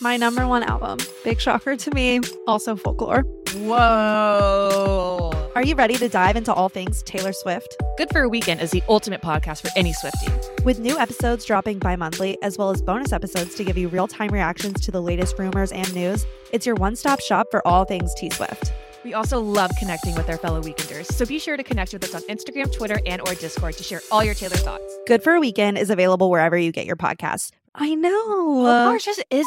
My number one album. Big shocker to me. Also folklore. Whoa. Are you ready to dive into all things Taylor Swift? Good for a Weekend is the ultimate podcast for any Swiftie. With new episodes dropping bi monthly, as well as bonus episodes to give you real time reactions to the latest rumors and news, it's your one stop shop for all things T Swift. We also love connecting with our fellow weekenders, so be sure to connect with us on Instagram, Twitter, and or Discord to share all your Taylor thoughts. Good for a Weekend is available wherever you get your podcasts. I know. Oh, gosh, just is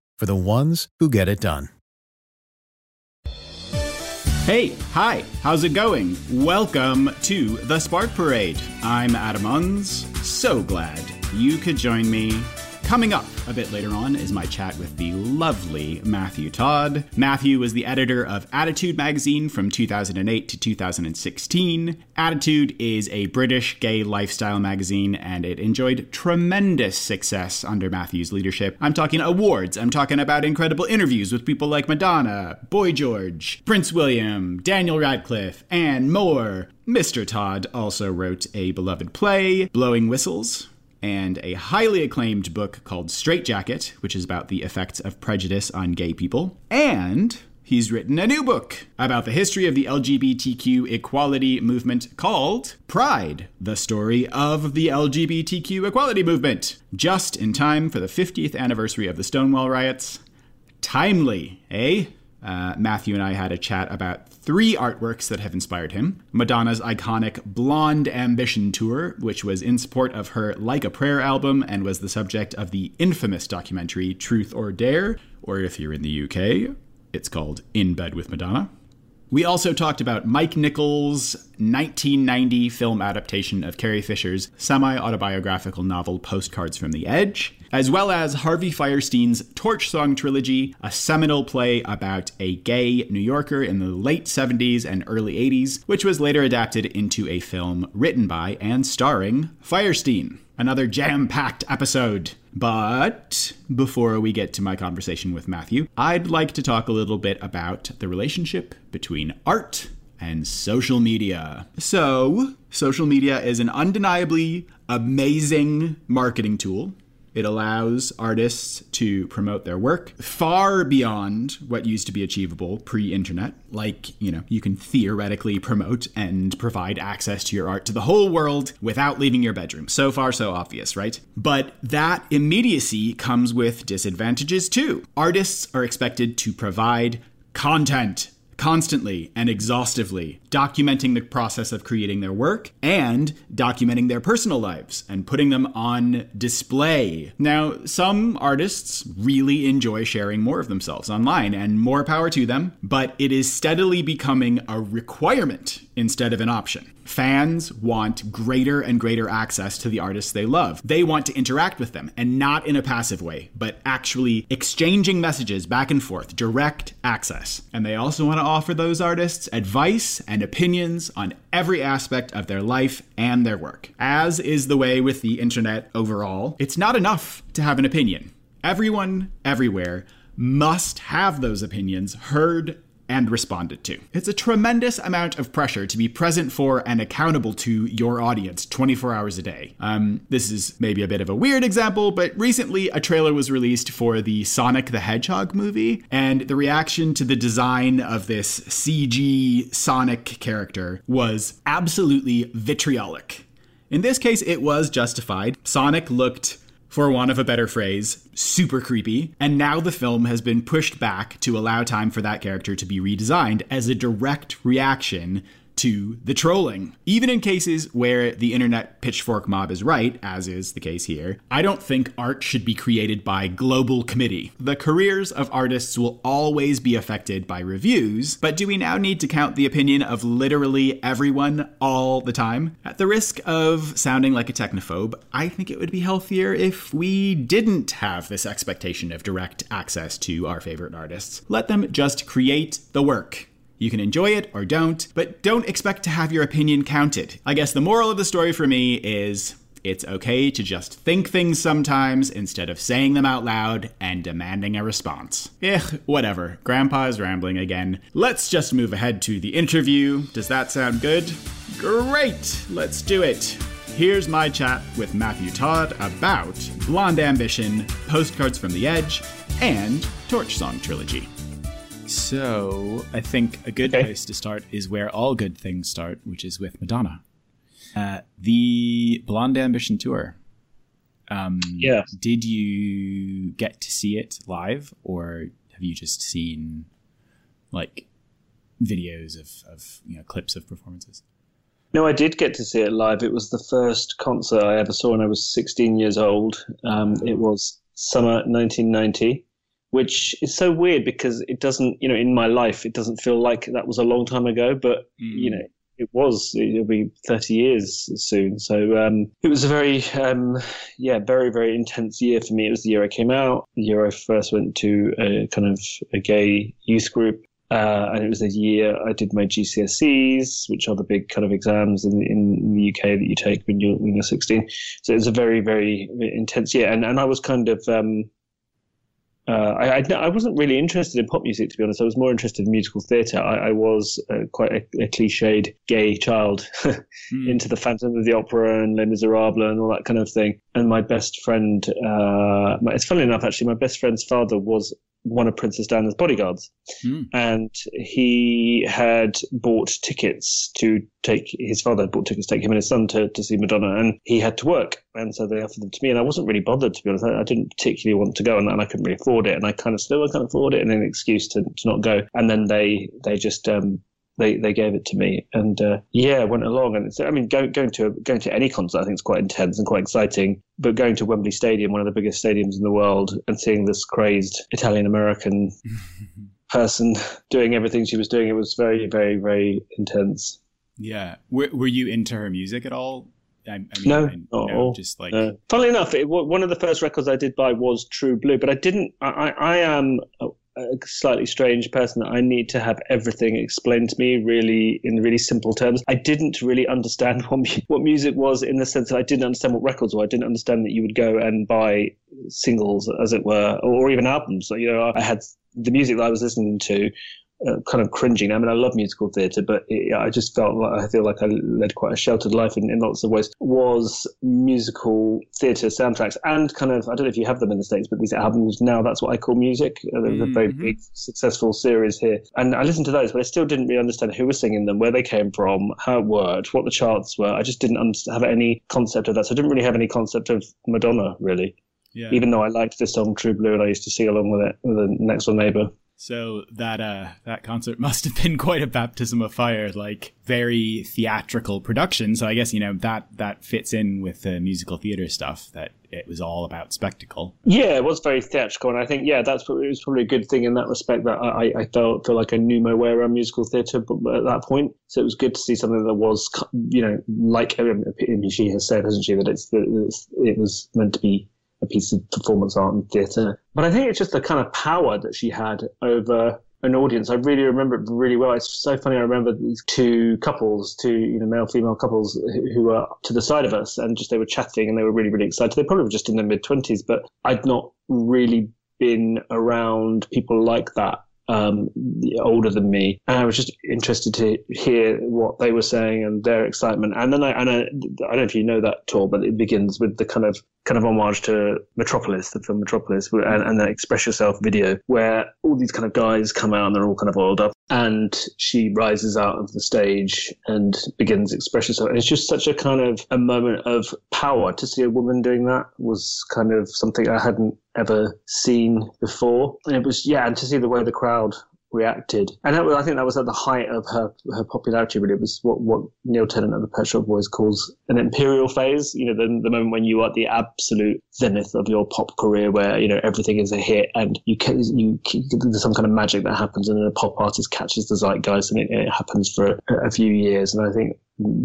for the ones who get it done. Hey, hi, how's it going? Welcome to the Spark Parade. I'm Adam Unz. So glad you could join me. Coming up a bit later on is my chat with the lovely Matthew Todd. Matthew was the editor of Attitude magazine from 2008 to 2016. Attitude is a British gay lifestyle magazine and it enjoyed tremendous success under Matthew's leadership. I'm talking awards, I'm talking about incredible interviews with people like Madonna, Boy George, Prince William, Daniel Radcliffe, and more. Mr. Todd also wrote a beloved play, Blowing Whistles, and a highly acclaimed book called Straight Jacket, which is about the effects of prejudice on gay people. And he's written a new book about the history of the LGBTQ equality movement called Pride, the story of the LGBTQ equality movement, just in time for the 50th anniversary of the Stonewall riots. Timely, eh? Uh, Matthew and I had a chat about three artworks that have inspired him Madonna's iconic Blond Ambition Tour, which was in support of her Like a Prayer album and was the subject of the infamous documentary Truth or Dare, or if you're in the UK, it's called In Bed with Madonna. We also talked about Mike Nichols' 1990 film adaptation of Carrie Fisher's semi autobiographical novel Postcards from the Edge, as well as Harvey Fierstein's Torch Song Trilogy, a seminal play about a gay New Yorker in the late 70s and early 80s, which was later adapted into a film written by and starring Fierstein. Another jam packed episode. But before we get to my conversation with Matthew, I'd like to talk a little bit about the relationship between art and social media. So, social media is an undeniably amazing marketing tool. It allows artists to promote their work far beyond what used to be achievable pre internet. Like, you know, you can theoretically promote and provide access to your art to the whole world without leaving your bedroom. So far, so obvious, right? But that immediacy comes with disadvantages too. Artists are expected to provide content constantly and exhaustively, documenting the process of creating their work and documenting their personal lives and putting them on display. Now, some artists really enjoy sharing more of themselves online, and more power to them, but it is steadily becoming a requirement instead of an option. Fans want greater and greater access to the artists they love. They want to interact with them, and not in a passive way, but actually exchanging messages back and forth, direct access. And they also want to offer those artists advice and opinions on every aspect of their life and their work. As is the way with the internet overall, it's not enough to have an opinion. Everyone, everywhere, must have those opinions heard and responded to. It's a tremendous amount of pressure to be present for and accountable to your audience 24 hours a day. Um, this is maybe a bit of a weird example, but recently a trailer was released for the Sonic the Hedgehog movie, and the reaction to the design of this CG Sonic character was absolutely vitriolic. In this case, it was justified. Sonic looked for want of a better phrase, super creepy. And now the film has been pushed back to allow time for that character to be redesigned as a direct reaction to the trolling. Even in cases where the internet pitchfork mob is right, as is the case here, I don't think art should be created by global committee. The careers of artists will always be affected by reviews, but do we now need to count the opinion of literally everyone all the time? At the risk of sounding like a technophobe, I think it would be healthier if we didn't have this expectation of direct access to our favorite artists. Let them just create the work. You can enjoy it or don't, but don't expect to have your opinion counted. I guess the moral of the story for me is it's okay to just think things sometimes instead of saying them out loud and demanding a response. Eh, whatever. Grandpa is rambling again. Let's just move ahead to the interview. Does that sound good? Great! Let's do it. Here's my chat with Matthew Todd about Blond Ambition, Postcards from the Edge, and Torch Song Trilogy. So, I think a good Okay. place to start is where all good things start, which is with Madonna. Uh, the Blond Ambition tour. Um, Yeah. Did you get to see it live, or have you just seen like videos of, of you know clips of performances? No, I did get to see it live. It was the first concert I ever saw when I was 16 years old. Um, it was summer 1990, which is so weird because it doesn't, you know, in my life, it doesn't feel like that was a long time ago, but, you know, it was. It'll be 30 years soon. So um, it was a very, um, yeah, very, very intense year for me. It was the year I came out, the year I first went to a kind of a gay youth group. Uh, and it was a year I did my GCSEs, which are the big kind of exams in, in the UK that you take when you're, when you're 16. So it was a very, very intense year. And, and I was kind of, um, uh, I, I, I wasn't really interested in pop music, to be honest. I was more interested in musical theatre. I, I was uh, quite a, a cliched gay child Hmm. into the Phantom of the Opera and Les Miserables and all that kind of thing. And my best friend, uh, my, it's funny enough, actually, my best friend's father was one of Princess Diana's bodyguards. Hmm. And he had bought tickets to take, his father had bought tickets to take him and his son to, to see Madonna. And he had to work. And so they offered them to me. And I wasn't really bothered, to be honest. I, I didn't particularly want to go and, and I couldn't really afford it. And I kind of still I can't afford it and an excuse to, to not go. And then they, they just, um, they, they gave it to me and uh, yeah went along and it's, I mean go, going to going to any concert I think is quite intense and quite exciting but going to Wembley Stadium one of the biggest stadiums in the world and seeing this crazed Italian American person doing everything she was doing it was very very very intense Yeah. Were, were you into her music at all? I, I mean, No, I- all. just like Uh, funnily enough, it, one of the first records I did buy was True Blue, but I didn't. I, I am a, slightly strange person that I need to have everything explained to me really in really simple terms. I didn't really understand what mu- what music was in the sense that I didn't understand what records were. I didn't understand that you would go and buy singles, as it were, or even albums. So, you know, I had the music that I was listening to uh, kind of cringing. I mean, I love musical theatre, but it, I just felt like I feel like I led quite a sheltered life in, in lots of ways. Was musical theatre soundtracks and kind of I don't know if you have them in the states, but these albums now that's what I call music. Uh, There's a very big successful series here, and I listened to those, but I still didn't really understand who was singing them, where they came from, how it worked, what the charts were. I just didn't have any concept of that. So I didn't really have any concept of Madonna really, yeah. even though I liked this song True Blue and I used to sing along with it with the next door neighbour. So that uh that concert must have been quite a baptism of fire, like very theatrical production. So I guess you know that that fits in with the musical theater stuff that it was all about spectacle. Yeah, it was very theatrical, and I think yeah, that's it was probably a good thing in that respect that I, I- felt feel like I knew my way around musical theatre b- at that point. So it was good to see something that was you know like I mean, she has said, hasn't she, that it's, that it's it was meant to be a piece of performance art and theatre. But I think it's just the kind of power that she had over an audience. I really remember it really well. It's so funny. I remember these two couples, two you know male female couples who, who were to the side of us, and just they were chatting and they were really really excited. They probably were just in their mid twenties, but I'd not really been around people like that um, older than me, and I was just interested to hear what they were saying and their excitement. And then I, and I, I don't know if you know that tour, but it begins with the kind of kind of homage to Metropolis, the film Metropolis, and, and Express Yourself video, where all these kind of guys come out and they're all kind of oiled up, and she rises out of the stage and begins Express Yourself. And it's just such a kind of a moment of power to see a woman doing that was kind of something I hadn't ever seen before. And it was, yeah, and to see the way the crowd reacted. And that, I think that was at the height of her her popularity. Really, it was what what Neil Tennant of the Pet Shop Boys calls an imperial phase. You know, the, the moment when you are at the absolute zenith of your pop career, where you know everything is a hit, and you can you there's some kind of magic that happens, and then a pop artist catches the zeitgeist, and it, it happens for a, a few years. And I think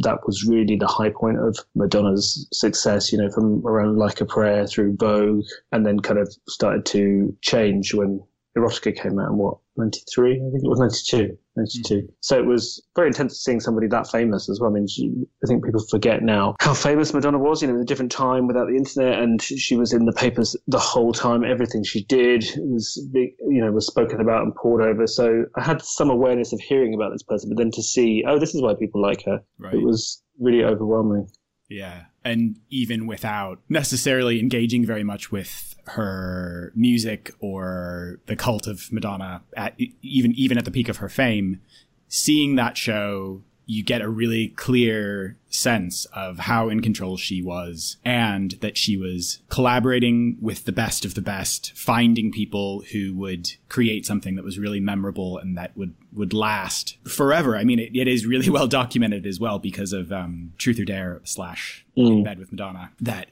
that was really the high point of Madonna's success, you know, from around Like a Prayer through Vogue, and then kind of started to change when Erotica came out in what, 93? I think it was 92. 92. Mm. So it was very intense seeing somebody that famous as well. I mean, she, I think people forget now how famous Madonna was, you know, in a different time without the internet. And she was in the papers the whole time. Everything she did was, big, you know, was spoken about and pored over. So I had some awareness of hearing about this person, but then to see, oh, this is why people like her, right. it was really overwhelming. Yeah. And even without necessarily engaging very much with her music or the cult of Madonna at even even at the peak of her fame, seeing that show you get a really clear sense of how in control she was and that she was collaborating with the best of the best, finding people who would create something that was really memorable and that would, would last forever. I mean, it, it is really well documented as well because of um, Truth or Dare slash mm. In Bed with Madonna that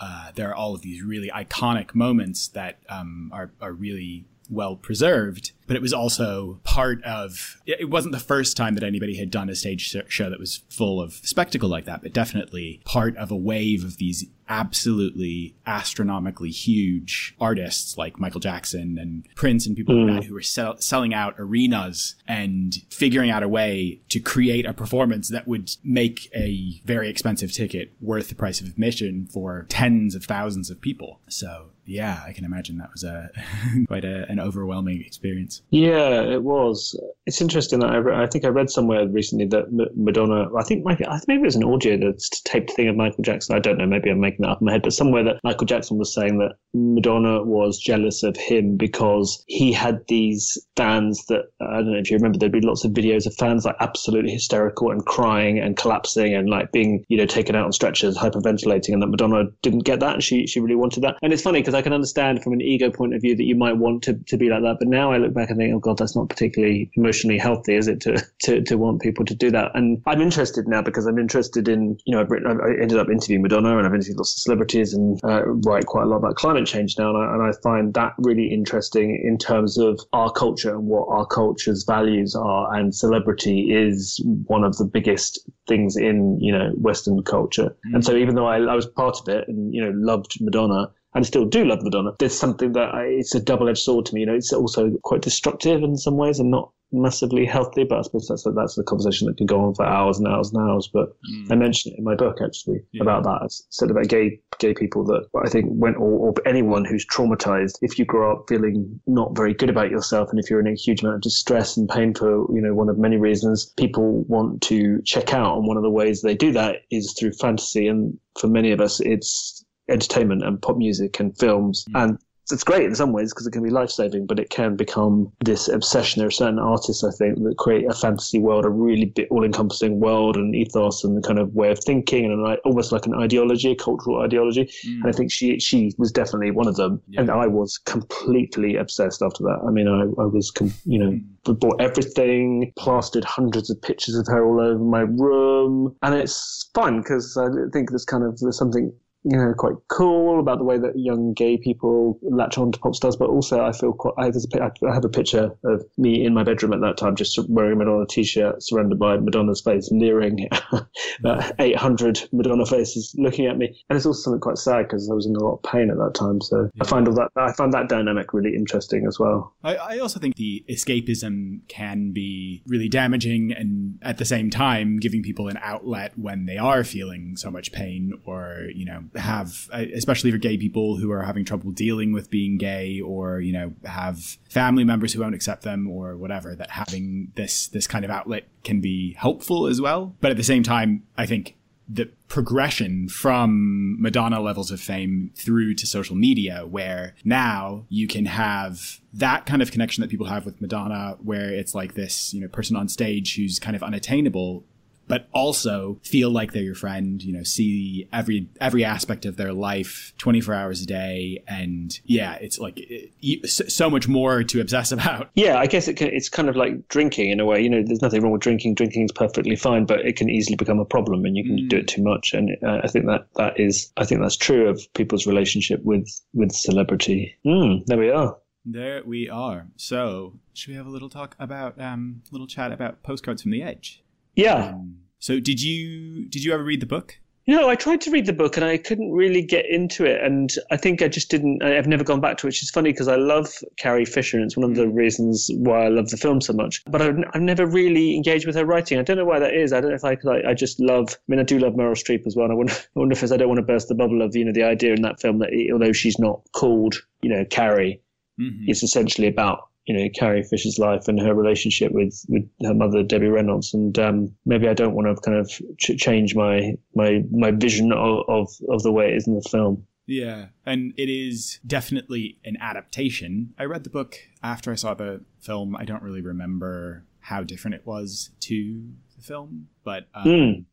uh, there are all of these really iconic moments that um, are, are really well preserved, but it was also part of, it wasn't the first time that anybody had done a stage show that was full of spectacle like that, but definitely part of a wave of these absolutely astronomically huge artists like Michael Jackson and Prince and people mm. like that mm. who were sell- selling out arenas and figuring out a way to create a performance that would make a very expensive ticket worth the price of admission for tens of thousands of people. So yeah, I can imagine that was a quite a, an overwhelming experience. Yeah, it was. It's interesting that I, re- I think I read somewhere recently that Madonna. I think maybe, maybe it was an audio that's taped thing of Michael Jackson. I don't know. Maybe I'm making that up in my head, but somewhere that Michael Jackson was saying that Madonna was jealous of him because he had these fans that I don't know if you remember. There'd be lots of videos of fans like absolutely hysterical and crying and collapsing and like being you know taken out on stretchers, hyperventilating, and that Madonna didn't get that, and she she really wanted that. And it's funny because I can understand from an ego point of view that you might want to, to be like that. But now I look back and think, oh God, that's not particularly emotionally healthy, is it, to, to, to want people to do that? And I'm interested now because I'm interested in, you know, I've written, I ended up interviewing Madonna and I've interviewed lots of celebrities and uh, write quite a lot about climate change now. And I, and I find that really interesting in terms of our culture and what our culture's values are. And celebrity is one of the biggest things in, you know, Western culture. Mm. And so even though I, I was part of it and, you know, loved Madonna, and still do love Madonna. There's something that I, it's a double edged sword to me. You know, it's also quite destructive in some ways and not massively healthy, but I suppose that's that's the conversation that can go on for hours and hours and hours. But mm. I mentioned it in my book actually yeah. about that. I said about gay gay people that I think when or, or, anyone who's traumatized, if you grow up feeling not very good about yourself, and if you're in a huge amount of distress and pain for you know one of many reasons, people want to check out, and one of the ways they do that is through fantasy. And for many of us, it's entertainment and pop music and films. Mm. And it's great in some ways because it can be life saving, but it can become this obsession. There are certain artists, I think, that create a fantasy world, a really all encompassing world and ethos and the kind of way of thinking and an, almost like an ideology, a cultural ideology. Mm. And I think she she was definitely one of them. Yeah. And I was completely obsessed after that. I mean, I, I was, com- you know, mm. bought everything, plastered hundreds of pictures of her all over my room. And it's fun because I think there's kind of there's something you know, quite cool about the way that young gay people latch on to pop stars. But also, I feel quite. I have, a, I have a picture of me in my bedroom at that time, just wearing a Madonna t-shirt, surrounded by Madonna's face, leering at 800 Madonna faces looking at me. And it's also something quite sad because I was in a lot of pain at that time. So yeah. I find all that. I find that dynamic really interesting as well. I, I also think the escapism can be really damaging, and at the same time, giving people an outlet when they are feeling so much pain or you know have, uh, especially for gay people who are having trouble dealing with being gay or, you know, have family members who won't accept them or whatever, that having this, this kind of outlet can be helpful as well. But at the same time, I think the progression from Madonna levels of fame through to social media, where now you can have that kind of connection that people have with Madonna, where it's like this, you know, person on stage who's kind of unattainable but also feel like they're your friend, you know, see every, every aspect of their life 24 hours a day. And yeah, it's like it, so much more to obsess about. Yeah, I guess it can, it's kind of like drinking in a way. You know, there's nothing wrong with drinking. Drinking is perfectly fine, but it can easily become a problem and you can mm. do it too much. And uh, I think that that is, I think that's true of people's relationship with, with celebrity. Mm, there we are. There we are. So, should we have a little talk about, um, little chat about postcards from the edge? Yeah. Um, so, did you did you ever read the book? Know, I tried to read the book and I couldn't really get into it. And I think I just didn't, I've never gone back to it, which is funny because I love Carrie Fisher and it's one of the reasons why I love the film so much. But I've, I've never really engaged with her writing. I don't know why that is. I don't know if I, like, I just love, I mean, I do love Meryl Streep as well. And I wonder, I wonder if it's, I don't want to burst the bubble of, you know, the idea in that film that although she's not called, you know, Carrie, mm-hmm. it's essentially about you know Carrie Fisher's life and her relationship with with her mother Debbie Reynolds, and um, maybe I don't want to kind of ch- change my my my vision of, of of the way it is in the film. Yeah, and it is definitely an adaptation. I read the book after I saw the film. I don't really remember how different it was to the film, but um, mm.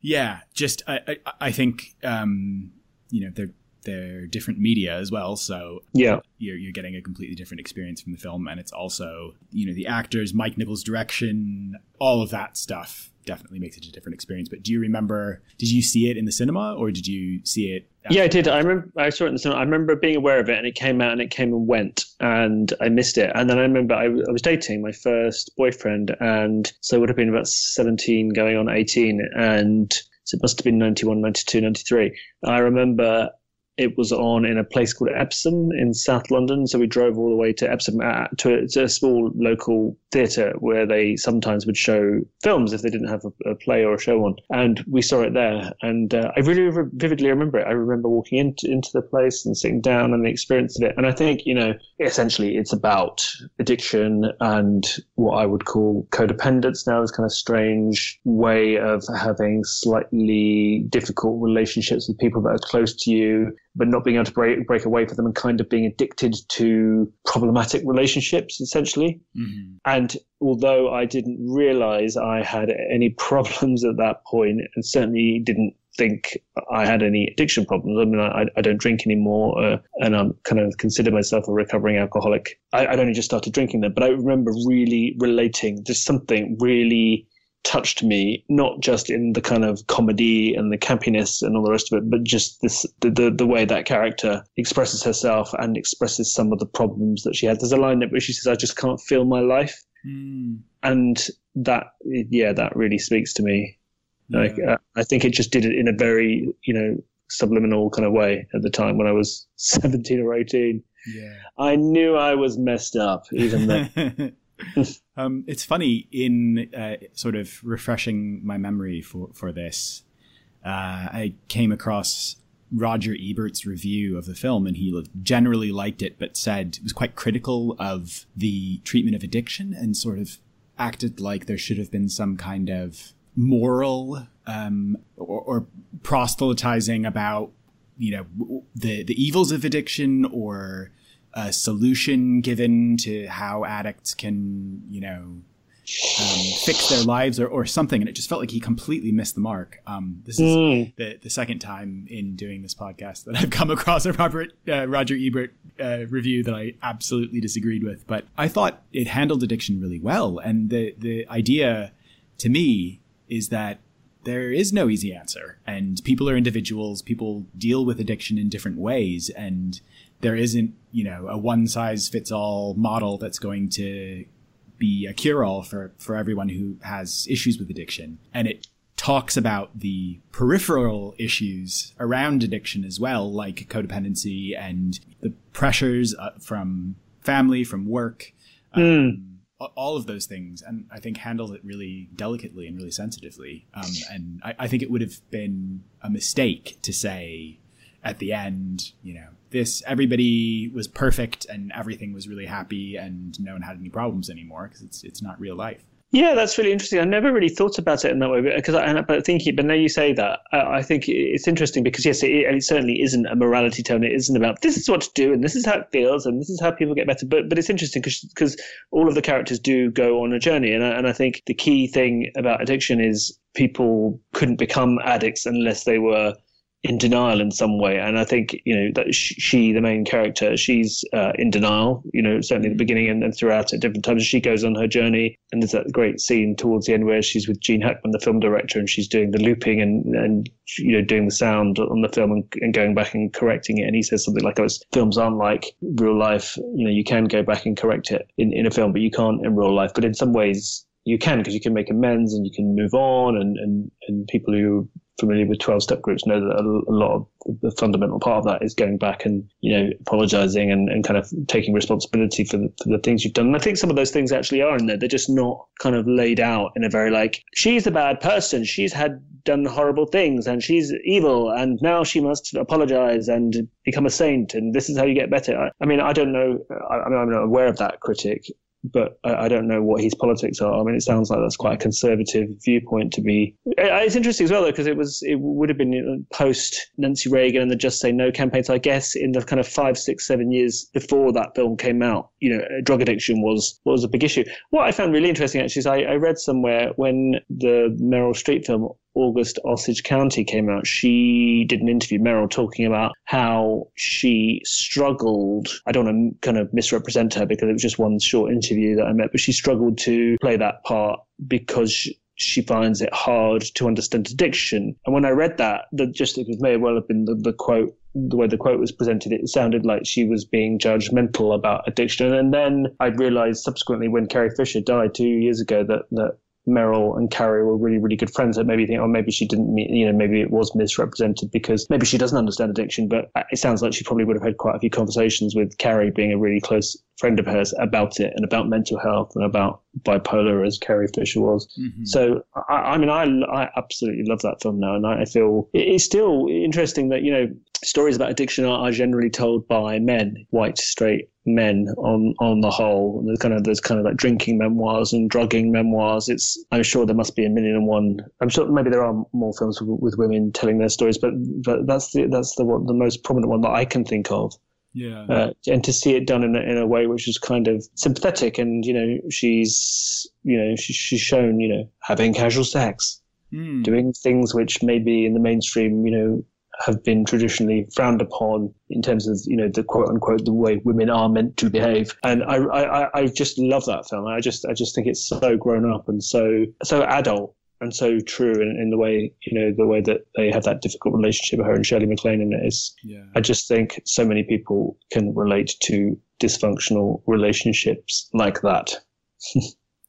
yeah, just I I, I think um, you know they're they're different media as well. So yeah, you're, you're getting a completely different experience from the film, and it's also you know the actors, Mike Nichols' direction, all of that stuff definitely makes it a different experience. But do you remember? Did you see it in the cinema, or did you see it? After? Yeah, I did. I remember I saw it in the cinema. I remember being aware of it, and it came out, and it came and went, and I missed it. And then I remember I, I was dating my first boyfriend, and so it would have been about seventeen, going on eighteen, and so it must have been 91, 92, 93. I remember it was on in a place called Epsom in South London. So we drove all the way to Epsom uh, to, a, to, a, small local theatre where they sometimes would show films if they didn't have a, a play or a show on. And we saw it there. And uh, I really re- vividly remember it. I remember walking into, into the place and sitting down and the experience of it. And I think, you know, essentially it's about addiction and what I would call codependence now, this kind of strange way of having slightly difficult relationships with people that are close to you but not being able to break break away from them and kind of being addicted to problematic relationships essentially. Mm-hmm. And although I didn't realize I had any problems at that point, and certainly didn't think I had any addiction problems. I mean, I, I don't drink anymore, uh, and I'm kind of consider myself a recovering alcoholic. I, I'd only just started drinking then, but I remember really relating. There's something really touched me, not just in the kind of comedy and the campiness and all the rest of it, but just this the, the, the way that character expresses herself and expresses some of the problems that she had. There's a line that where she says, "I just can't feel my life," mm. and that yeah, that really speaks to me. Yeah. Like uh, I think it just did it in a very you know subliminal kind of way at the time when I was 17 or 18. Yeah. I knew I was messed up even then. um, it's funny in uh, sort of refreshing my memory for for this. Uh, I came across Roger Ebert's review of the film, and he generally liked it, but said it was quite critical of the treatment of addiction, and sort of acted like there should have been some kind of moral um, or, or proselytizing about you know the the evils of addiction or a solution given to how addicts can, you know, um, fix their lives or, or something. And it just felt like he completely missed the mark. Um, this is mm. the, the second time in doing this podcast that I've come across a Robert, uh, Roger Ebert uh, review that I absolutely disagreed with. But I thought it handled addiction really well. And the, the idea to me is that there is no easy answer and people are individuals people deal with addiction in different ways and there isn't, you know, a one size fits all model that's going to be a cure all for, for everyone who has issues with addiction. And it talks about the peripheral issues around addiction as well, like codependency and the pressures uh, from family, from work, um, mm. all of those things. And I think handles it really delicately and really sensitively. Um, and I, I think it would have been a mistake to say at the end, you know, this everybody was perfect and everything was really happy and no one had any problems anymore because it's it's not real life. Yeah, that's really interesting. I never really thought about it in that way, because I, but thinking, but now you say that, I think it's interesting because yes, it, it, certainly isn't a morality tone. It isn't about this is what to do and this is how it feels and this is how people get better. But but it's interesting because all of the characters do go on a journey, and I, and I think the key thing about addiction is people couldn't become addicts unless they were in denial in some way. And I think, you know, that she, the main character, she's uh, in denial, you know, certainly at the beginning and, and throughout at different times. She goes on her journey. And there's that great scene towards the end where she's with Gene Hackman, the film director, and she's doing the looping and, and you know, doing the sound on the film and, and going back and correcting it. And he says something like, oh, films aren't like real life. You know, you can go back and correct it in, in a film, but you can't in real life. But in some ways, you can because you can make amends and you can move on and, and, and people who are familiar with 12 step groups know that a, lot of the fundamental part of that is going back and, you know, apologizing and, and kind of taking responsibility for the, for the things you've done. And I think some of those things actually are in there. They're just not kind of laid out in a very like, she's a bad person. She's had done horrible things and she's evil and now she must apologize and become a saint and this is how you get better. I, I mean, I don't know. I, mean, I'm not aware of that critic but I, I, don't know what his politics are. I mean, it sounds like that's quite a conservative viewpoint to be. It's interesting as well, though, because it was it would have been post Nancy Reagan and the Just Say No campaigns. I guess in the kind of five, six, seven years before that film came out, you know, drug addiction was was a big issue. What I found really interesting actually is I, I read somewhere when the Meryl Streep film August Osage County came out, she did an interview, Meryl, talking about how she struggled. I don't want to kind of misrepresent her because it was just one short interview that I met, but she struggled to play that part because she finds it hard to understand addiction. And when I read that, the, just it may well have been the, the quote the way the quote was presented, it sounded like she was being judgmental about addiction. And then I realized subsequently when Carrie Fisher died two years ago that, that Meryl and Carrie were really, really good friends that maybe think, oh, maybe she didn't mean, you know, maybe it was misrepresented because maybe she doesn't understand addiction, but it sounds like she probably would have had quite a few conversations with Carrie being a really close friend of hers about it and about mental health and about bipolar as Carrie Fisher was. Mm-hmm. So, I, I, mean, I, I absolutely love that film now. And I, I feel it's still interesting that, you know, stories about addiction are, are generally told by men, white, straight men on on the whole. There's kind of there's kind of like drinking memoirs and drugging memoirs. It's I'm sure there must be a million and one. I'm sure maybe there are more films with, with women telling their stories, but but that's the that's the one, the most prominent one that I can think of. Yeah. Uh, and to see it done in a, in a way which is kind of sympathetic, and you know she's you know she, she's shown you know having casual sex. Mm. Doing things which maybe in the mainstream, you know, have been traditionally frowned upon in terms of you know the quote unquote the way women are meant to behave. And I, I I just love that film. I just I just think it's so grown up and so so adult and so true in, in the way you know the way that they have that difficult relationship with her and Shirley MacLaine in it is. Yeah. I just think so many people can relate to dysfunctional relationships like that.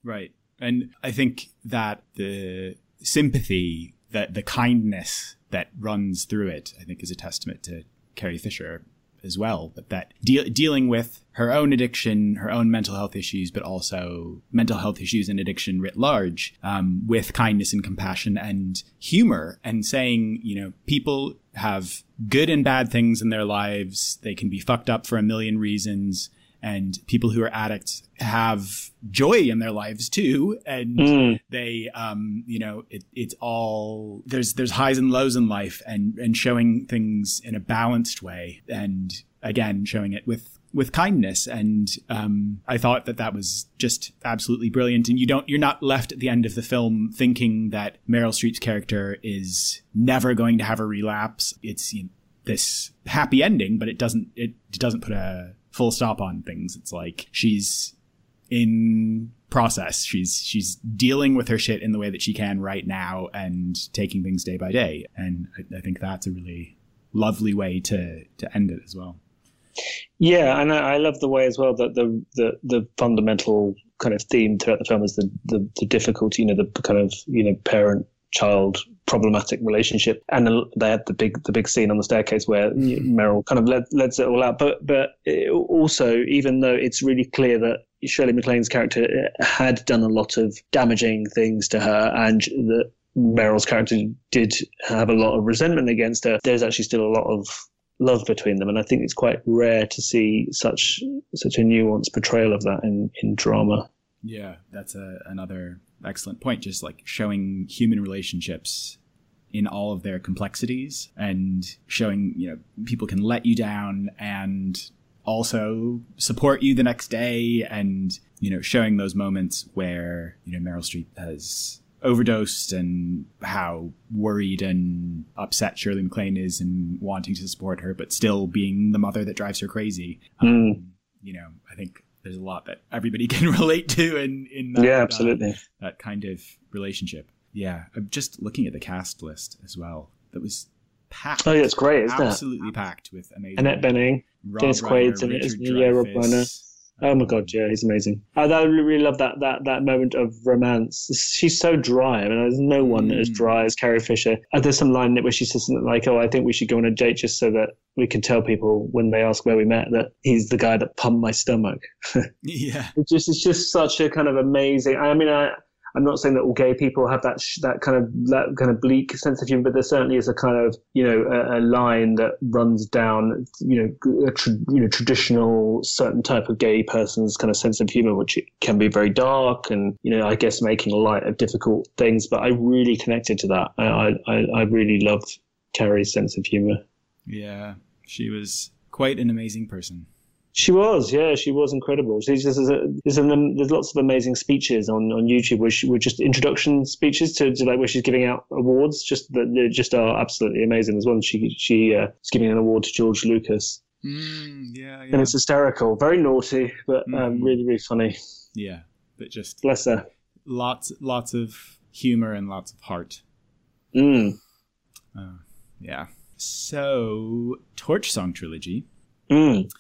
Right. And I think that the sympathy that the kindness that runs through it, I think, is a testament to Carrie Fisher as well. But that de- dealing with her own addiction, her own mental health issues, but also mental health issues and addiction writ large, um, with kindness and compassion and humor, and saying, you know, people have good and bad things in their lives. They can be fucked up for a million reasons and people who are addicts have joy in their lives too. And mm. they um you know it, it's all there's there's highs and lows in life and and showing things in a balanced way. And again showing it with with kindness. And um, i thought that that was just absolutely brilliant. And you don't you're not left at the end of the film thinking that meryl streep's character is never going to have a relapse. It's you know, this happy ending but it doesn't it doesn't put a full stop on things. It's like she's in process. She's she's dealing with her shit in the way that she can right now and taking things day by day. And I, I think that's a really lovely way to to end it as well. Yeah, and I, I love the way as well that the, the the fundamental kind of theme throughout the film is the, the, the difficulty, you know, the kind of you know parent child problematic relationship. And they had the big the big scene on the staircase where mm-hmm. Meryl kind of led, lets it all out. But but also, even though it's really clear that Shirley MacLaine's character uh, had done a lot of damaging things to her, and that Meryl's character did have a lot of resentment against her, there's actually still a lot of love between them, and I think it's quite rare to see such such a nuanced portrayal of that in in drama. Yeah, that's a, another excellent point. Just like showing human relationships in all of their complexities and showing, you know, people can let you down and also support you the next day and, you know, showing those moments where, you know, Meryl Streep has overdosed and how worried and upset Shirley MacLaine is and wanting to support her, but still being the mother that drives her crazy. Mm. Um, you know, I think there's a lot that everybody can relate to in, in that, yeah, uh, absolutely. that kind of relationship. Yeah, I'm just looking at the cast list as well. That was packed. Oh, yeah, it's great, isn't it? Absolutely packed with amazing. Annette Bening, Rob Dennis Quaid's in it? Yeah, Rob. Reiner. Oh my god, yeah, he's amazing. I, I really love that that that moment of romance. She's so dry. I mean, there's no one as Mm. dry as Carrie Fisher. And there's some line in it where she says something like, "Oh, I think we should go on a date just so that we can tell people when they ask where we met that he's the guy that pumped my stomach." Yeah, It's just it's just such a kind of amazing. I mean, I I'm not saying that all gay people have that sh- that kind of that kind of bleak sense of humor, but there certainly is a kind of you know a, a line that runs down you know a tra- you know traditional certain type of gay person's kind of sense of humor, which can be very dark and you know I guess making light of difficult things. But I really connected to that. I I, I really love Carrie's sense of humor. yeah. She was quite an amazing person. She was, yeah, she was incredible. She's just, there's, a, there's, an, there's lots of amazing speeches on, on YouTube where she were just introduction speeches to, to like where she's giving out awards, just that they just are absolutely amazing. There's one she she uh, is giving an award to George Lucas, Mm, yeah, yeah, and it's hysterical, very naughty, but um, Mhm. really really funny. yeah. But just Bless her. lots, lots of humor and lots of heart. Mm. Uh, yeah. So, Torch Song Trilogy. Mm.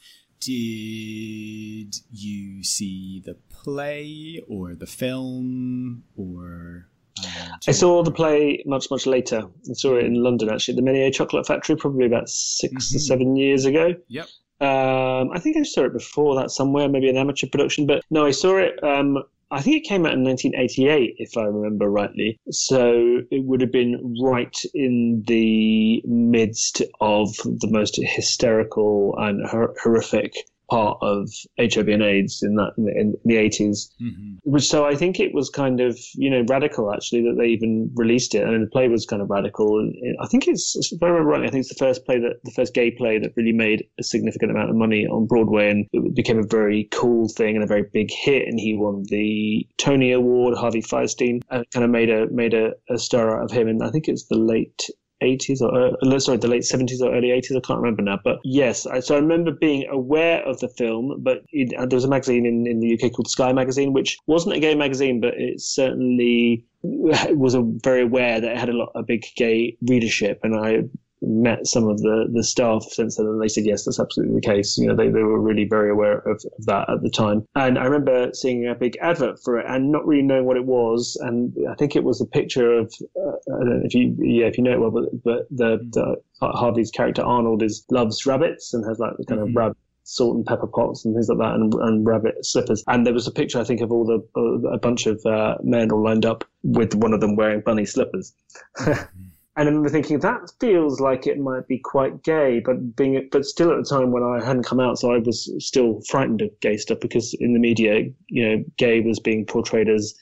Did you see the play or the film or? Um, I saw the play much much later. I saw it in London actually, at the Menier Chocolate Factory, probably about 6 or Mhm. seven years ago. Yep. Um, I think I saw it before that somewhere, maybe an amateur production. But no, I saw it. Um, I think it came out in 1988, if I remember rightly. So it would have been right in the midst of the most hysterical and hor- horrific part of HIV and AIDS in that in the, in the 80s. mhm. So I think it was kind of you know radical actually that they even released it. I mean the play was kind of radical, and it- I think it's if I remember rightly, I think it's the first play that the first gay play that really made a significant amount of money on Broadway, and it became a very cool thing and a very big hit. And he won the Tony Award. Harvey Fierstein uh, kind of made a made a, a star out of him, and I think it's the late 80s or uh, sorry the late 70s or early 80s i can't remember now but yes I, so i remember being aware of the film but it, uh, there was a magazine in, in the uk called sky magazine which wasn't a gay magazine but it certainly was a, very aware that it had a lot a big gay readership and i met some of the the staff since then and they said yes that's absolutely the case. You know they, they were really very aware of, of that at the time. And i remember seeing a big advert for it and not really knowing what it was. And i think it was a picture of uh, i don't know if you yeah if you know it well but, but the, the harvey's character arnold is loves rabbits and has like the kind Mhm. of rabbit salt and pepper pots and things like that and, and rabbit slippers. And there was a picture i think of all the uh, a bunch of uh, men all lined up with one of them wearing bunny slippers And I remember thinking that feels like it might be quite gay, but being but still at the time when I hadn't come out, so I was still frightened of gay stuff because in the media, you know, gay was being portrayed as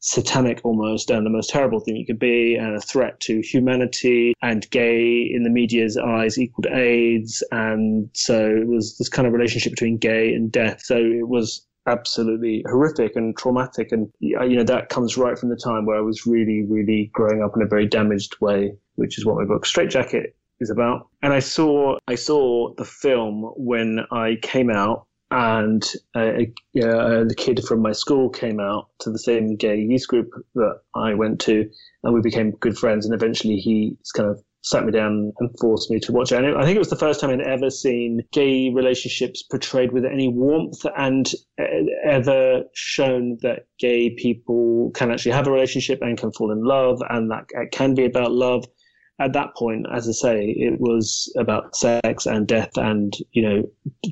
satanic almost and the most terrible thing you could be and a threat to humanity and gay in the media's eyes equaled AIDS and so it was this kind of relationship between gay and death. So it was absolutely horrific and traumatic. And you know that comes right from the time where I was really really growing up in a very damaged way which is what my book Straight Jacket is about. And I saw I saw the film when I came out and uh, uh, the kid from my school came out to the same gay youth group that I went to and we became good friends. And eventually he's kind of sat me down and forced me to watch it. And I think it was the first time I'd ever seen gay relationships portrayed with any warmth and uh, ever shown that gay people can actually have a relationship and can fall in love and that it can be about love. At that point, as I say, it was about sex and death and, you know,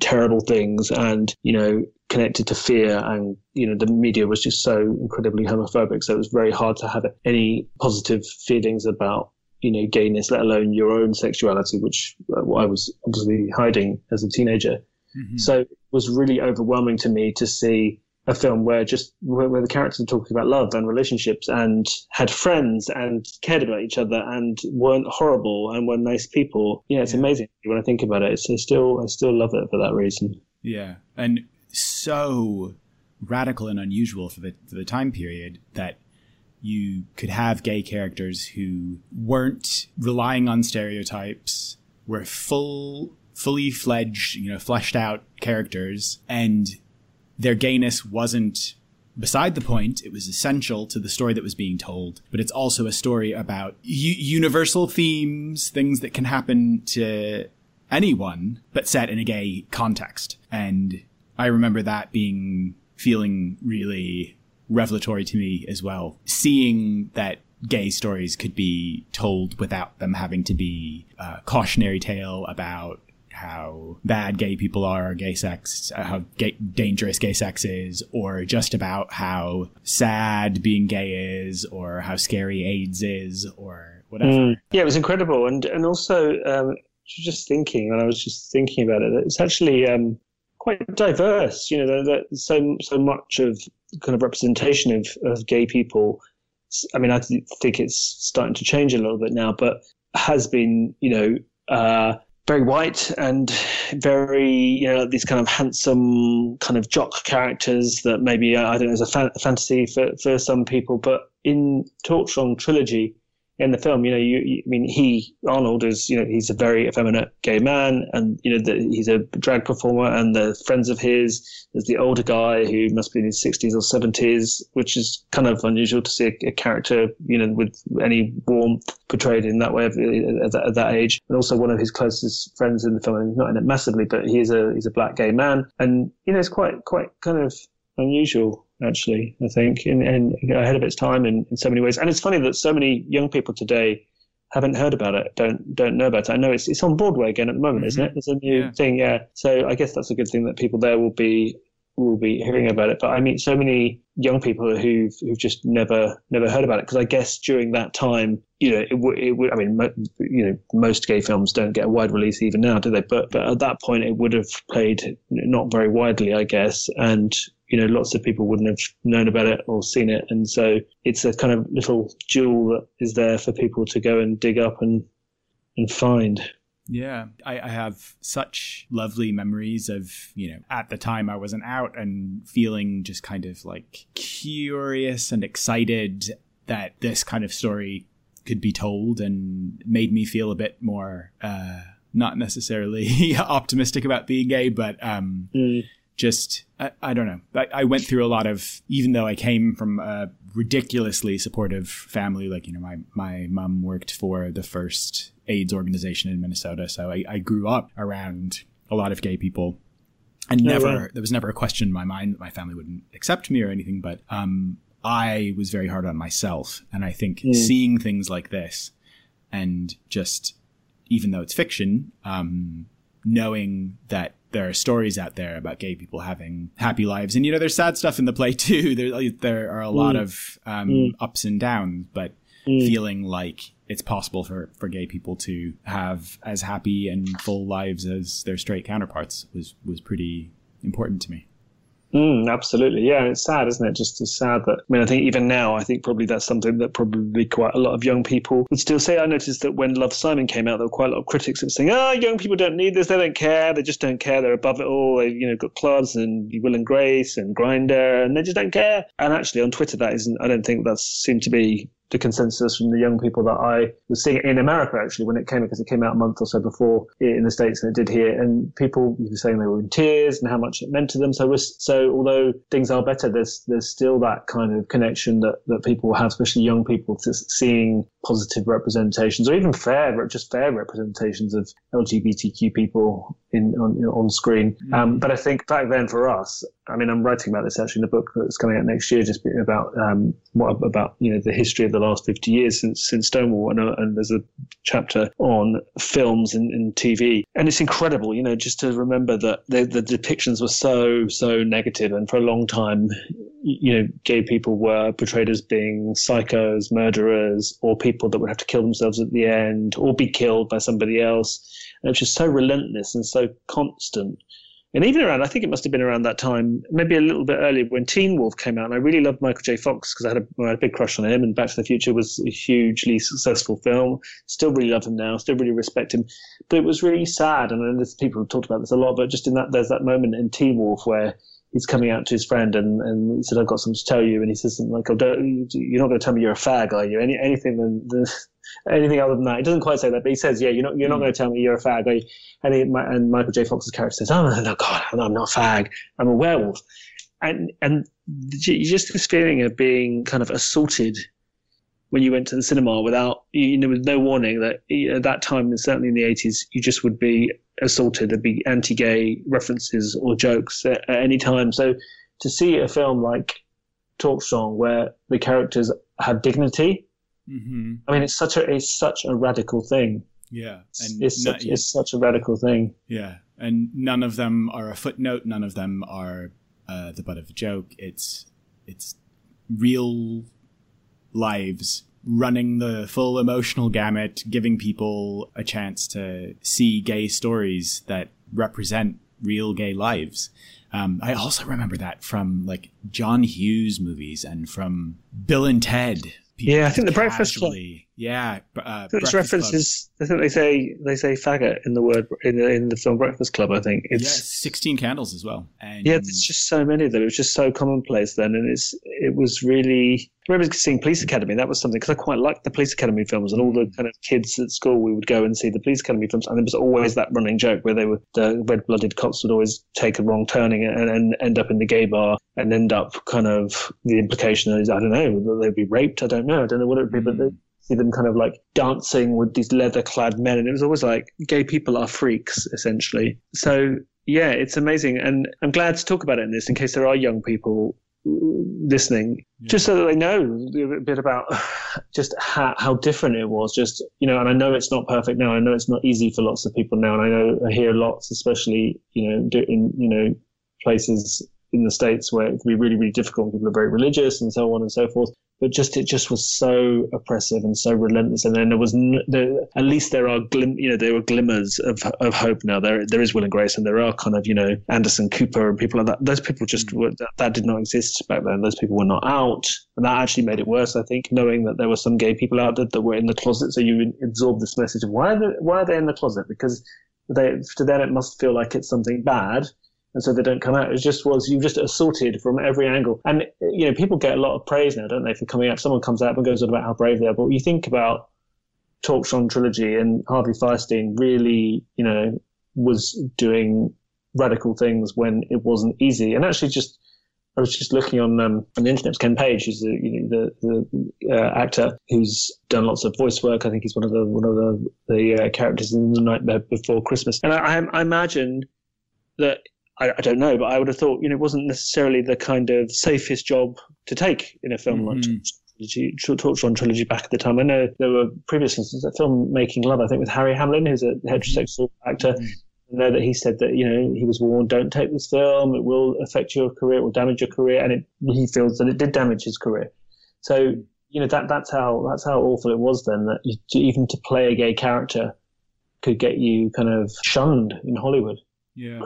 terrible things and, you know, connected to fear and you know the media was just so incredibly homophobic so it was very hard to have any positive feelings about you know, gayness, let alone your own sexuality, which uh, I was obviously hiding as a teenager. Mhm. So it was really overwhelming to me to see a film where just where, where, the characters are talking about love and relationships and had friends and cared about each other and weren't horrible and were nice people. Yeah, it's yeah. amazing when I think about it. It's, I still I still love it for that reason. Yeah, and so radical and unusual for the for the time period that you could have gay characters who weren't relying on stereotypes, were full fully fledged, you know, fleshed out characters and their gayness wasn't beside the point. It was essential to the story that was being told, but it's also a story about u- universal themes, things that can happen to anyone, but set in a gay context. And I remember that being feeling really revelatory to me as well. Seeing that gay stories could be told without them having to be a cautionary tale about how bad gay people are, or gay sex, how gay, dangerous gay sex is, or just about how sad being gay is, or how scary AIDS is, or whatever. Mm. Yeah, it was incredible, and and also um, just thinking, and I was just thinking about it. It's actually um, quite diverse. You know, that so so much of kind of representation of of gay people. I mean, I think it's starting to change a little bit now, but has been, you know, uh, very white and very you know these kind of handsome kind of jock characters that maybe I don't know is a, fan- fantasy for for some people, but in Torch Song trilogy, in the film, you know, you, you, I mean, he Arnold is, you know, he's a very effeminate gay man, and you know, the, he's a drag performer, and the friends of his. There's the older guy who must be in his sixties or seventies, which is kind of unusual to see a, a, character, you know, with any warmth portrayed in that way uh, at, that, at that age. And also one of his closest friends in the film, not in it massively, but he's a he's a black gay man, and you know, it's quite quite kind of unusual actually, I think, and, and ahead of its time in, in so many ways. And it's funny that so many young people today haven't heard about it, don't don't know about it. I know it's it's on Broadway again at the moment, mm-hmm. isn't it? It's a new yeah. thing, yeah. So I guess that's a good thing that people there will be will be hearing about it. But I meet so many young people who've who've just never never heard about it because I guess during that time, you know, it would it would. I mean, mo- you know, most gay films don't get a wide release even now, do they? But but at that point, it would have played not very widely, I guess, and you know, lots of people wouldn't have known about it or seen it. And so it's a kind of little jewel that is there for people to go and dig up and, and find. Yeah, I, I, have such lovely memories of, you know, at the time I wasn't out and feeling just kind of like curious and excited that this kind of story could be told and made me feel a bit more, uh, not necessarily optimistic about being gay, but, um, mm just I, I don't know. I, I, went through a lot of even though I came from a ridiculously supportive family, like you know my my mom worked for the first AIDS organization in Minnesota, so I, I grew up around a lot of gay people. And never yeah. there was never a question in my mind that my family wouldn't accept me or anything, but um, I was very hard on myself, and I think mm. seeing things like this and just even though it's fiction, um, knowing that there are stories out there about gay people having happy lives, and you know, there's sad stuff in the play too. There, there are a lot mm. of um, mm. ups and downs, but mm. feeling like it's possible for for gay people to have as happy and full lives as their straight counterparts was was pretty important to me. Mm, absolutely. Yeah. It's sad, isn't it? Just as sad that, I mean, I think even now, I think probably that's something that probably quite a lot of young people would still say. I noticed that when Love Simon came out, there were quite a lot of critics that were saying, oh, young people don't need this. They don't care. They just don't care. They're above it all. They've, you know, got clubs and Will and Grace and Grindr and they just don't care. And actually on Twitter, that isn't, I don't think that seemed to be the consensus from the young people that I was seeing in America actually when it came because it came out a month or so before in the states than it did here, and people were saying they were in tears and how much it meant to them. So so although things are better, there's there's still that kind of connection that that people have, especially young people, to seeing positive representations or even fair, just fair representations of LGBTQ people in on, on screen. Mm. Um, but I think back then for us, I mean, I'm writing about this actually in the book that's coming out next year, just about um, what about you know the history of the last 50 years since since Stonewall, and, uh, and there's a chapter on films and, and, TV, and it's incredible, you know, just to remember that the, the depictions were so so negative, and for a long time, you know, gay people were portrayed as being psychos, murderers, or people that would have to kill themselves at the end, or be killed by somebody else. And it was just so relentless and so constant and even around, I think it must have been around that time, maybe a little bit earlier when Teen Wolf came out. And I really loved Michael J. Fox because I, had had a big crush on him. And Back to the Future was a hugely successful film. Still really love him now. Still really respect him. But it was really sad. And people have talked about this a lot. But just in that, there's that moment in Teen Wolf where he's coming out to his friend and, and he said, I've got something to tell you. And he says something like, oh, you're not going to tell me you're a fag, are you? Any, anything than, anything other than that. He doesn't quite say that, but he says, "Yeah, you're not you're not mm. going to tell me you're a fag." And, he, and Michael J. Fox's character says, "Oh no, God, I'm not a fag. I'm a werewolf." And and just this feeling of being kind of assaulted when you went to the cinema without you know with no warning that at that time and certainly in the 80s you just would be assaulted there'd be anti-gay references or jokes at, at any time so to see a film like Torch Song where the characters have dignity Mm-hmm. I mean, it's such a it's such a radical thing. Yeah, and it's, such, it's such a radical thing. Yeah, and none of them are a footnote. None of them are uh, the butt of a joke. It's it's real lives running the full emotional gamut, giving people a chance to see gay stories that represent real gay lives. Um, I also remember that from like John Hughes movies and from Bill and Ted yeah, I think the Breakfast Club. Yeah, uh, this references. I think they say they say faggot in the word in the, in the film Breakfast Club. I think it's yeah, sixteen candles as well. And yeah, there's just so many of them. It was just so commonplace then, and it's it was really. I remember seeing Police Academy. That was something because I quite liked the Police Academy films, and all the kind of kids at school we would go and see the Police Academy films, and there was always that running joke where they were the red-blooded cops would always take a wrong turning and, and end up in the gay bar and end up kind of the implication is I don't know they'd be raped. I don't know. I don't know what it would be, but. They, see them kind of like dancing with these leather clad men. And it was always like gay people are freaks, essentially. So, yeah, it's amazing. And I'm glad to talk about it in this in case there are young people listening, yeah. just so that they know a bit about just how, how different it was. Just, you know, and I know it's not perfect now. I know it's not easy for lots of people now. And I know I hear lots, especially, you know, in, you know, places in the States where it can be really, really difficult. People are very religious and so on and so forth but just it just was so oppressive and so relentless. And then there was n- there, at least there are glim, you know there were glimmers of of hope now. There there is Will and Grace, and there are kind of you know Anderson Cooper and people like that. Those people just mm. were, that, that did not exist back then. Those people were not out, and that actually made it worse. I think knowing that there were some gay people out there that were in the closet, so you absorb this message of why are they, why are they in the closet because they to them it must feel like it's something bad and so they don't come out. It just was you just assaulted from every angle. And you know, people get a lot of praise now, don't they, for coming out. Someone comes out and goes on about how brave they are, but you think about Torch Song trilogy and Harvey Fierstein really, you know, was doing radical things when it wasn't easy. And actually, just I was just looking on um, on the internet. Ken Page, who's the you know, the, the uh, actor who's done lots of voice work. I think he's one of the one of the the uh, characters in The Nightmare Before Christmas. And I, I imagine that I, I, don't know, but I would have thought, you know, it wasn't necessarily the kind of safest job to take in a film mm-hmm. like trilogy, Torch trilogy back at the time. I know there were previous instances, a film Making Love, I think, with Harry Hamlin, who's a mm-hmm. heterosexual mm-hmm. actor. I know that he said that, you know, he was warned, don't take this film, it will affect your career, it will damage your career, and it, he feels that it did damage his career. So, you know, that that's how that's how awful it was then, that you, even to play a gay character could get you kind of shunned in Hollywood. Yeah.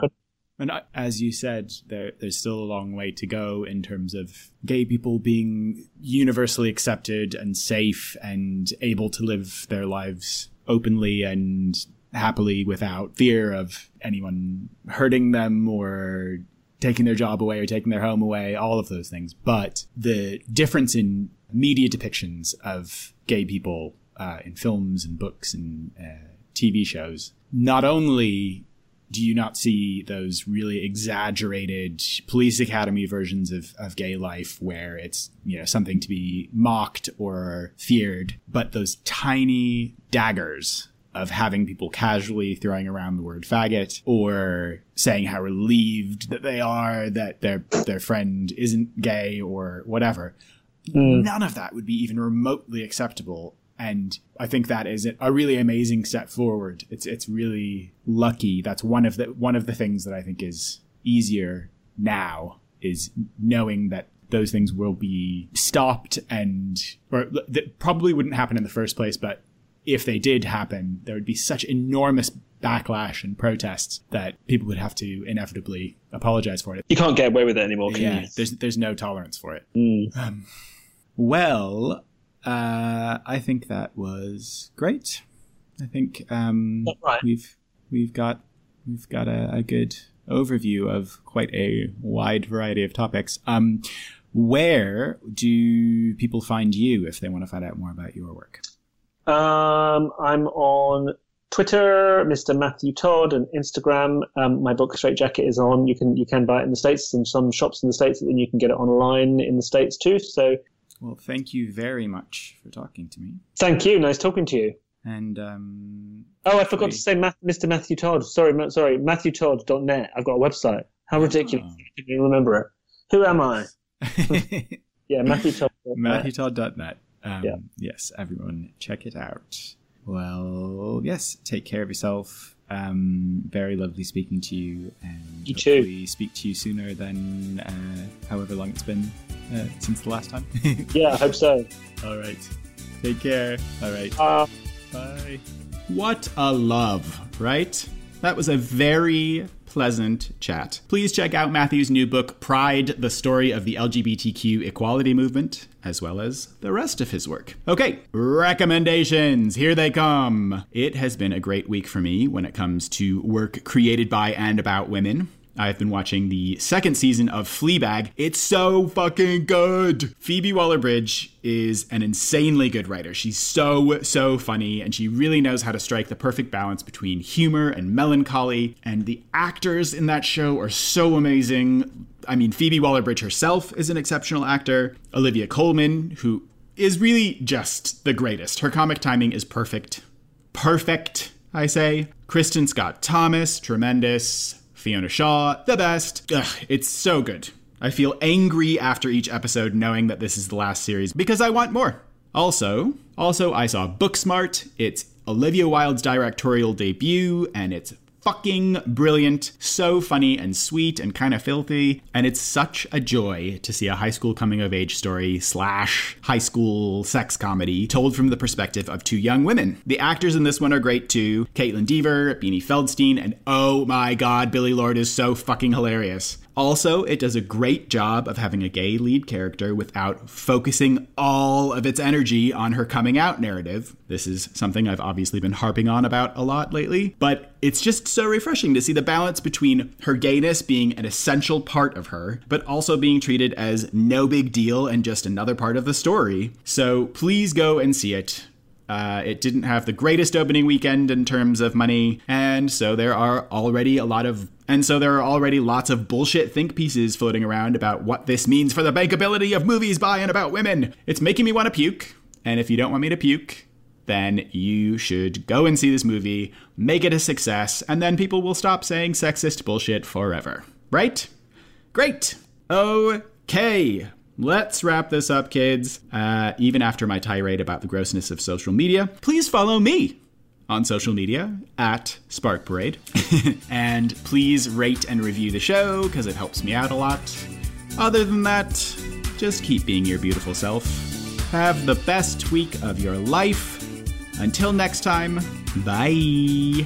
And as you said, there, there's still a long way to go in terms of gay people being universally accepted and safe and able to live their lives openly and happily without fear of anyone hurting them or taking their job away or taking their home away, all of those things. But the difference in media depictions of gay people uh, in films and books and uh, TV shows not only do you not see those really exaggerated police academy versions of, of gay life where it's you know something to be mocked or feared but those tiny daggers of having people casually throwing around the word faggot or saying how relieved that they are that their their friend isn't gay or whatever mm. none of that would be even remotely acceptable and I think that is a really amazing step forward. It's it's really lucky. That's one of the one of the things that I think is easier now is knowing that those things will be stopped and or that probably wouldn't happen in the first place, but if they did happen, there would be such enormous backlash and protests that people would have to inevitably apologize for it. You can't get away with it anymore, can Yeah, you? there's there's no tolerance for it. Mm. Um, well, uh, I think that was great. I think um, right. we've we've got we've got a, a good overview of quite a wide variety of topics. Um, where do people find you if they want to find out more about your work? Um, I'm on Twitter, Mr. Matthew Todd, and Instagram. Um, my book Straight Jacket is on. You can you can buy it in the states in some shops in the states, and you can get it online in the states too. So Well, thank you very much for talking to me. thank you. Nice talking to you. And um, Oh, I forgot Sweet. to say Math, Mr. Matthew Todd. Sorry, Ma- sorry, MatthewTodd.net. I've got a website. How ridiculous! Oh. I didn't remember it. Who am I? Yeah, Matthew Todd. MatthewTodd.net. Um, Yeah. Yes, everyone, check it out. Well, yes, take care of yourself. Um, very lovely speaking to you, and You too. speak to you sooner than uh, however long it's been uh, since the last time. Yeah, I hope so. All right, take care. All right, Uh, bye. What a love, right? That was a very pleasant chat. Please check out Matthew's new book, Pride The Story of the LGBTQ Equality Movement, as well as the rest of his work. Okay, recommendations. Here they come. It has been a great week for me when it comes to work created by and about women. I've been watching the second season of Fleabag. It's so fucking good. Phoebe Waller Bridge is an insanely good writer. She's so, so funny, and she really knows how to strike the perfect balance between humor and melancholy. And the actors in that show are so amazing. I mean, Phoebe Waller Bridge herself is an exceptional actor. Olivia Colman, who is really just the greatest. Her comic timing is perfect perfect, I say. Kristin Scott Thomas, tremendous. Fiona Shaw, the best. Ugh, it's so good. I feel angry after each episode knowing that this is the last series because I want more. Also, also I saw Booksmart. It's Olivia Wilde's directorial debut and it's fucking brilliant, so funny and sweet and kind of filthy, and it's such a joy to see a high school coming of age story slash high school sex comedy told from the perspective of two young women. The actors in this one are great too: Kaitlyn Dever, Beanie Feldstein, and oh my god, Billie Lourd is so fucking hilarious. Also, it does a great job of having a gay lead character without focusing all of its energy on her coming out narrative. This is something I've obviously been harping on about a lot lately, but it's just so refreshing to see the balance between her gayness being an essential part of her, but also being treated as no big deal and just another part of the story. So please go and see it. Uh, it didn't have the greatest opening weekend in terms of money, and so there are already a lot of and so there are already lots of bullshit think pieces floating around about what this means for the bankability of movies by and about women. It's making me want to puke, and if you don't want me to puke, then you should go and see this movie, make it a success, and then people will stop saying sexist bullshit forever. Right? Great. Okay. Let's wrap this up, kids. Uh, even after my tirade about the grossness of social media, please follow me on social media at Spark Parade. and please rate and review the show because it helps me out a lot. Other than that, just keep being your beautiful self. Have the best week of your life. Until next time, bye.